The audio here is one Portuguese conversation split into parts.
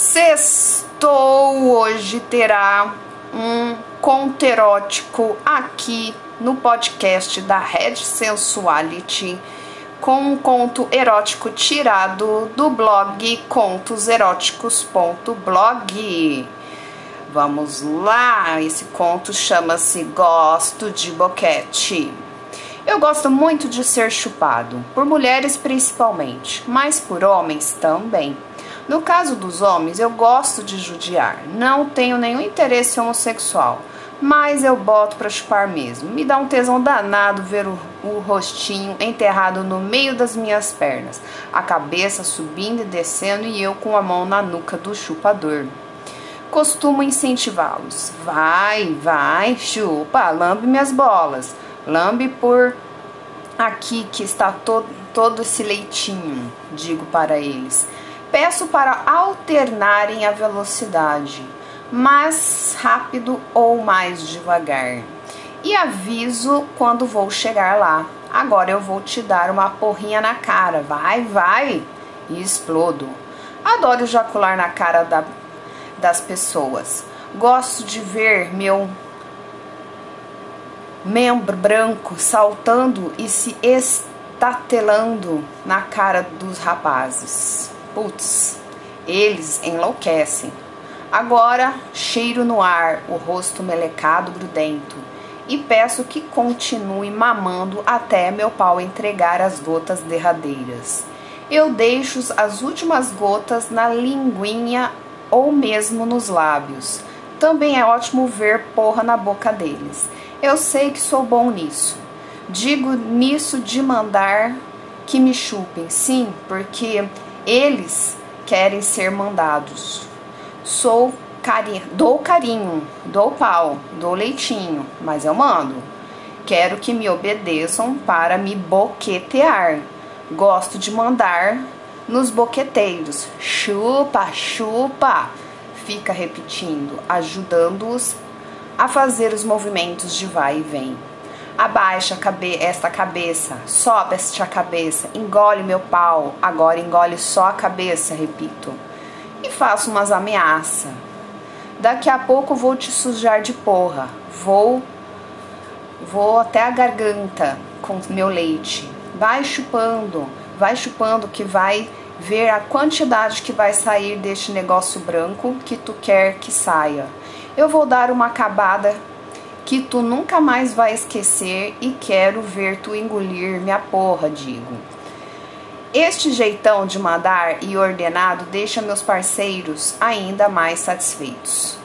Sextou hoje terá um conto erótico aqui no podcast da Red Sensuality com um conto erótico tirado do blog contoseróticos.blog. Vamos lá, esse conto chama-se Gosto de Boquete. Eu gosto muito de ser chupado, por mulheres principalmente, mas por homens também. No caso dos homens, eu gosto de judiar, não tenho nenhum interesse homossexual, mas eu boto para chupar mesmo. Me dá um tesão danado ver o, o, rostinho enterrado no meio das minhas pernas, a cabeça subindo e descendo e eu com a mão na nuca do chupador. Costumo incentivá-los. Vai, vai, chupa, lambe minhas bolas. Lambe por aqui que está todo, todo esse leitinho, digo para eles. Peço para alternarem a velocidade, mais rápido ou mais devagar. E aviso quando vou chegar lá. Agora eu vou te dar uma porrinha na cara. Vai, vai! E explodo. Adoro ejacular na cara da, das pessoas. Gosto de ver meu membro branco saltando e se estatelando na cara dos rapazes. Putz, eles enlouquecem. Agora, cheiro no ar, o rosto melecado grudento, e peço que continue mamando até meu pau entregar as gotas derradeiras. Eu deixo as últimas gotas na linguinha ou mesmo nos lábios. Também é ótimo ver porra na boca deles. Eu sei que sou bom nisso. Digo nisso de mandar que me chupem, sim, porque eles querem ser mandados. Sou dou carinho, dou pau, dou leitinho, mas eu mando. Quero que me obedeçam para me boquetear. Gosto de mandar nos boqueteiros. Chupa, chupa. Fica repetindo, ajudando-os a fazer os movimentos de vai e vem. Abaixa cabe esta cabeça, sobe esta cabeça, engole meu pau, agora engole só a cabeça, repito. E faço umas ameaças. Daqui a pouco vou te sujar de porra. Vou vou até a garganta com meu leite. Vai chupando, vai chupando que vai ver a quantidade que vai sair deste negócio branco que tu quer que saia. Eu vou dar uma acabada que tu nunca mais vai esquecer e quero ver tu engolir minha porra, digo. Este jeitão de mandar e ordenado deixa meus parceiros ainda mais satisfeitos.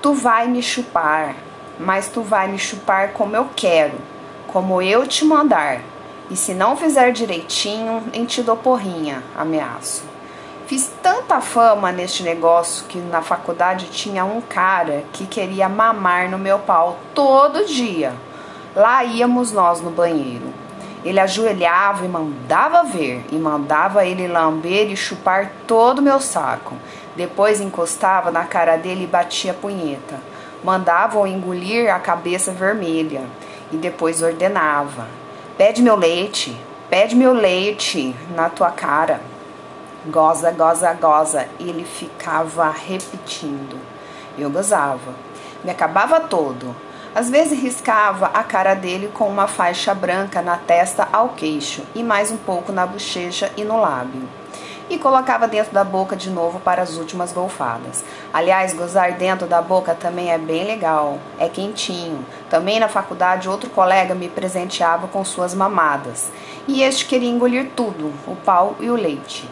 Tu vai me chupar, mas tu vai me chupar como eu quero, como eu te mandar. E se não fizer direitinho, em te dou porrinha, ameaço. Fiz tanta fama neste negócio que na faculdade tinha um cara que queria mamar no meu pau todo dia. Lá íamos nós no banheiro. Ele ajoelhava e mandava ver, e mandava ele lamber e chupar todo o meu saco. Depois encostava na cara dele e batia a punheta. Mandava-o engolir a cabeça vermelha e depois ordenava: Pede meu leite, pede meu leite na tua cara goza, goza, goza. E ele ficava repetindo. Eu gozava. Me acabava todo. Às vezes riscava a cara dele com uma faixa branca na testa ao queixo e mais um pouco na bochecha e no lábio. E colocava dentro da boca de novo para as últimas golfadas. Aliás, gozar dentro da boca também é bem legal, é quentinho. Também na faculdade, outro colega me presenteava com suas mamadas. E este queria engolir tudo, o pau e o leite.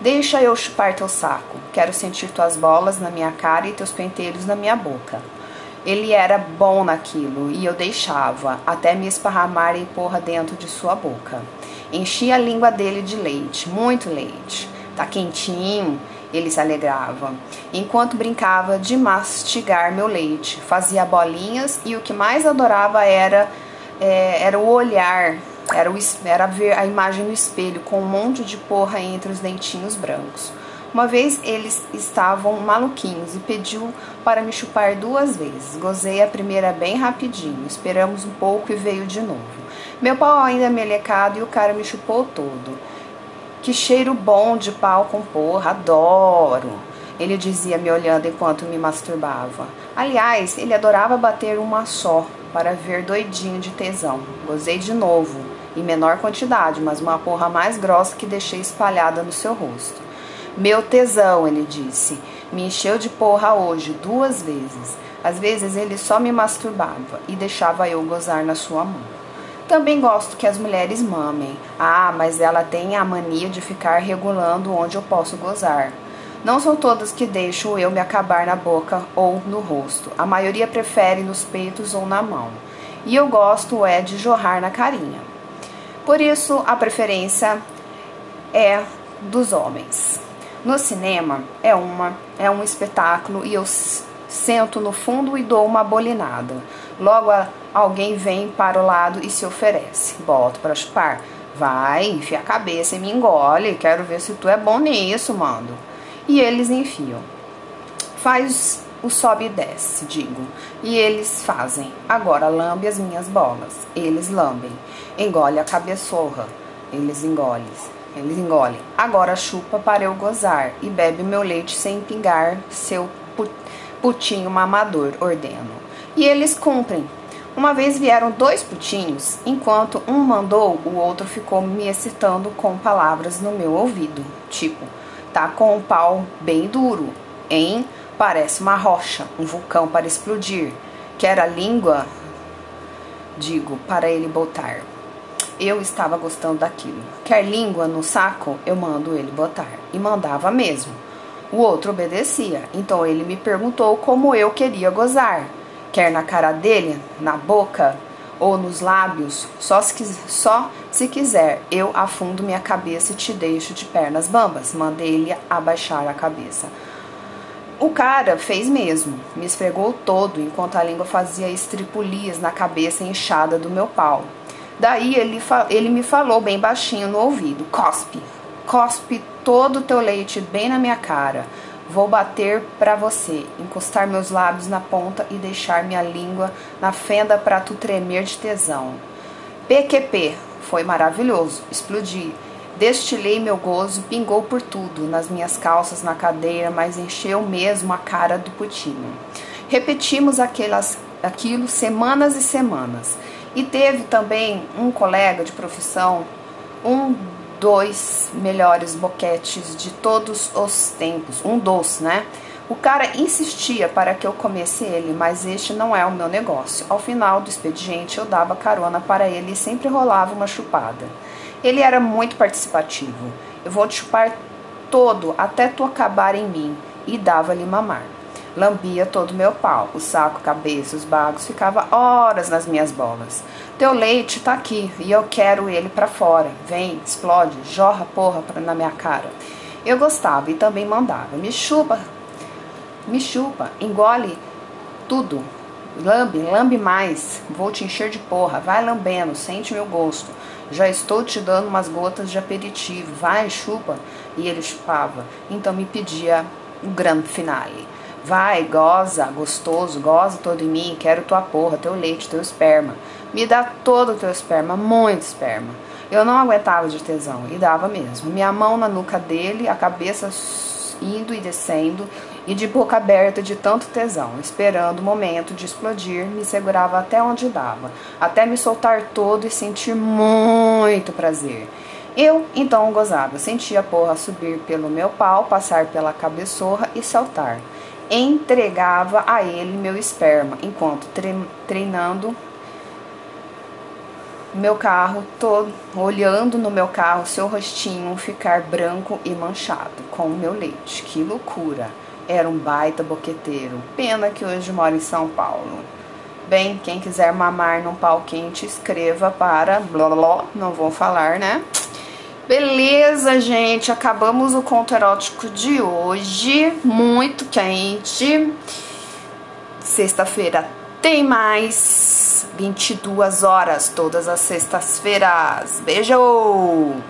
Deixa eu chupar teu saco. Quero sentir tuas bolas na minha cara e teus penteiros na minha boca. Ele era bom naquilo e eu deixava, até me esparramar em porra dentro de sua boca. Enchia a língua dele de leite, muito leite. Tá quentinho, ele se alegrava. Enquanto brincava de mastigar meu leite, fazia bolinhas e o que mais adorava era, é, era o olhar era, o, era ver a imagem no espelho com um monte de porra entre os dentinhos brancos. Uma vez eles estavam maluquinhos e pediu para me chupar duas vezes. Gozei a primeira bem rapidinho, esperamos um pouco e veio de novo. Meu pau ainda melecado e o cara me chupou todo. Que cheiro bom de pau com porra, adoro. Ele dizia me olhando enquanto me masturbava. Aliás, ele adorava bater uma só, para ver doidinho de tesão. Gozei de novo, em menor quantidade, mas uma porra mais grossa que deixei espalhada no seu rosto. Meu tesão, ele disse, me encheu de porra hoje duas vezes. Às vezes ele só me masturbava e deixava eu gozar na sua mão. Também gosto que as mulheres mamem. Ah, mas ela tem a mania de ficar regulando onde eu posso gozar. Não são todas que deixo eu me acabar na boca ou no rosto. A maioria prefere nos peitos ou na mão. E eu gosto é de jorrar na carinha. Por isso, a preferência é dos homens. No cinema é uma é um espetáculo e eu sento no fundo e dou uma bolinada. Logo alguém vem para o lado e se oferece. Boto para chupar. Vai, enfia a cabeça e me engole. Quero ver se tu é bom nisso, mando. E eles enfiam. Faz o sobe e desce, digo. E eles fazem. Agora lambe as minhas bolas. Eles lambem. Engole a cabeçorra. Eles engolem. Eles engolem. Agora chupa para eu gozar e bebe meu leite sem pingar seu putinho mamador, ordeno. E eles cumprem. Uma vez vieram dois putinhos, enquanto um mandou, o outro ficou me excitando com palavras no meu ouvido, tipo, tá com o pau bem duro, hein? Parece uma rocha, um vulcão para explodir. Quer a língua? Digo, para ele botar. Eu estava gostando daquilo. Quer língua no saco? Eu mando ele botar. E mandava mesmo. O outro obedecia, então ele me perguntou como eu queria gozar. Quer na cara dele, na boca ou nos lábios, só se, só se quiser, eu afundo minha cabeça e te deixo de pernas bambas. Mandei ele abaixar a cabeça. O cara fez mesmo, me esfregou todo enquanto a língua fazia estripulias na cabeça inchada do meu pau. Daí ele, ele me falou bem baixinho no ouvido: cospe, cospe todo o teu leite bem na minha cara. Vou bater para você, encostar meus lábios na ponta e deixar minha língua na fenda para tu tremer de tesão. PQP, foi maravilhoso, explodi. Destilei meu gozo, pingou por tudo, nas minhas calças, na cadeira, mas encheu mesmo a cara do putinho. Repetimos aquelas, aquilo semanas e semanas. E teve também um colega de profissão, um dois melhores boquetes de todos os tempos, um dos, né? O cara insistia para que eu comesse ele, mas este não é o meu negócio. Ao final do expediente, eu dava carona para ele e sempre rolava uma chupada. Ele era muito participativo. Eu vou te chupar todo até tu acabar em mim e dava-lhe mamar. Lambia todo meu pau, o saco, cabeça, os bagos, ficava horas nas minhas bolas. Teu leite tá aqui e eu quero ele para fora. Vem, explode, jorra porra pra, na minha cara. Eu gostava e também mandava. Me chupa, me chupa, engole tudo. Lambe, lambe mais. Vou te encher de porra. Vai lambendo, sente meu gosto. Já estou te dando umas gotas de aperitivo. Vai, chupa. E ele chupava. Então me pedia o grande finale. Vai, goza, gostoso, goza todo em mim, quero tua porra, teu leite, teu esperma. Me dá todo o teu esperma, muito esperma. Eu não aguentava de tesão e dava mesmo. Minha mão na nuca dele, a cabeça indo e descendo e de boca aberta de tanto tesão, esperando o momento de explodir, me segurava até onde dava, até me soltar todo e sentir muito prazer. Eu então gozava, sentia a porra subir pelo meu pau, passar pela cabeçorra e saltar entregava a ele meu esperma, enquanto treinando meu carro, todo olhando no meu carro seu rostinho ficar branco e manchado com o meu leite. Que loucura! Era um baita boqueteiro. Pena que hoje mora em São Paulo. Bem, quem quiser mamar num pau quente, escreva para blá blá, não vou falar, né? Beleza, gente, acabamos o conto erótico de hoje, muito quente. Sexta-feira tem mais, 22 horas, todas as sextas-feiras. Beijo!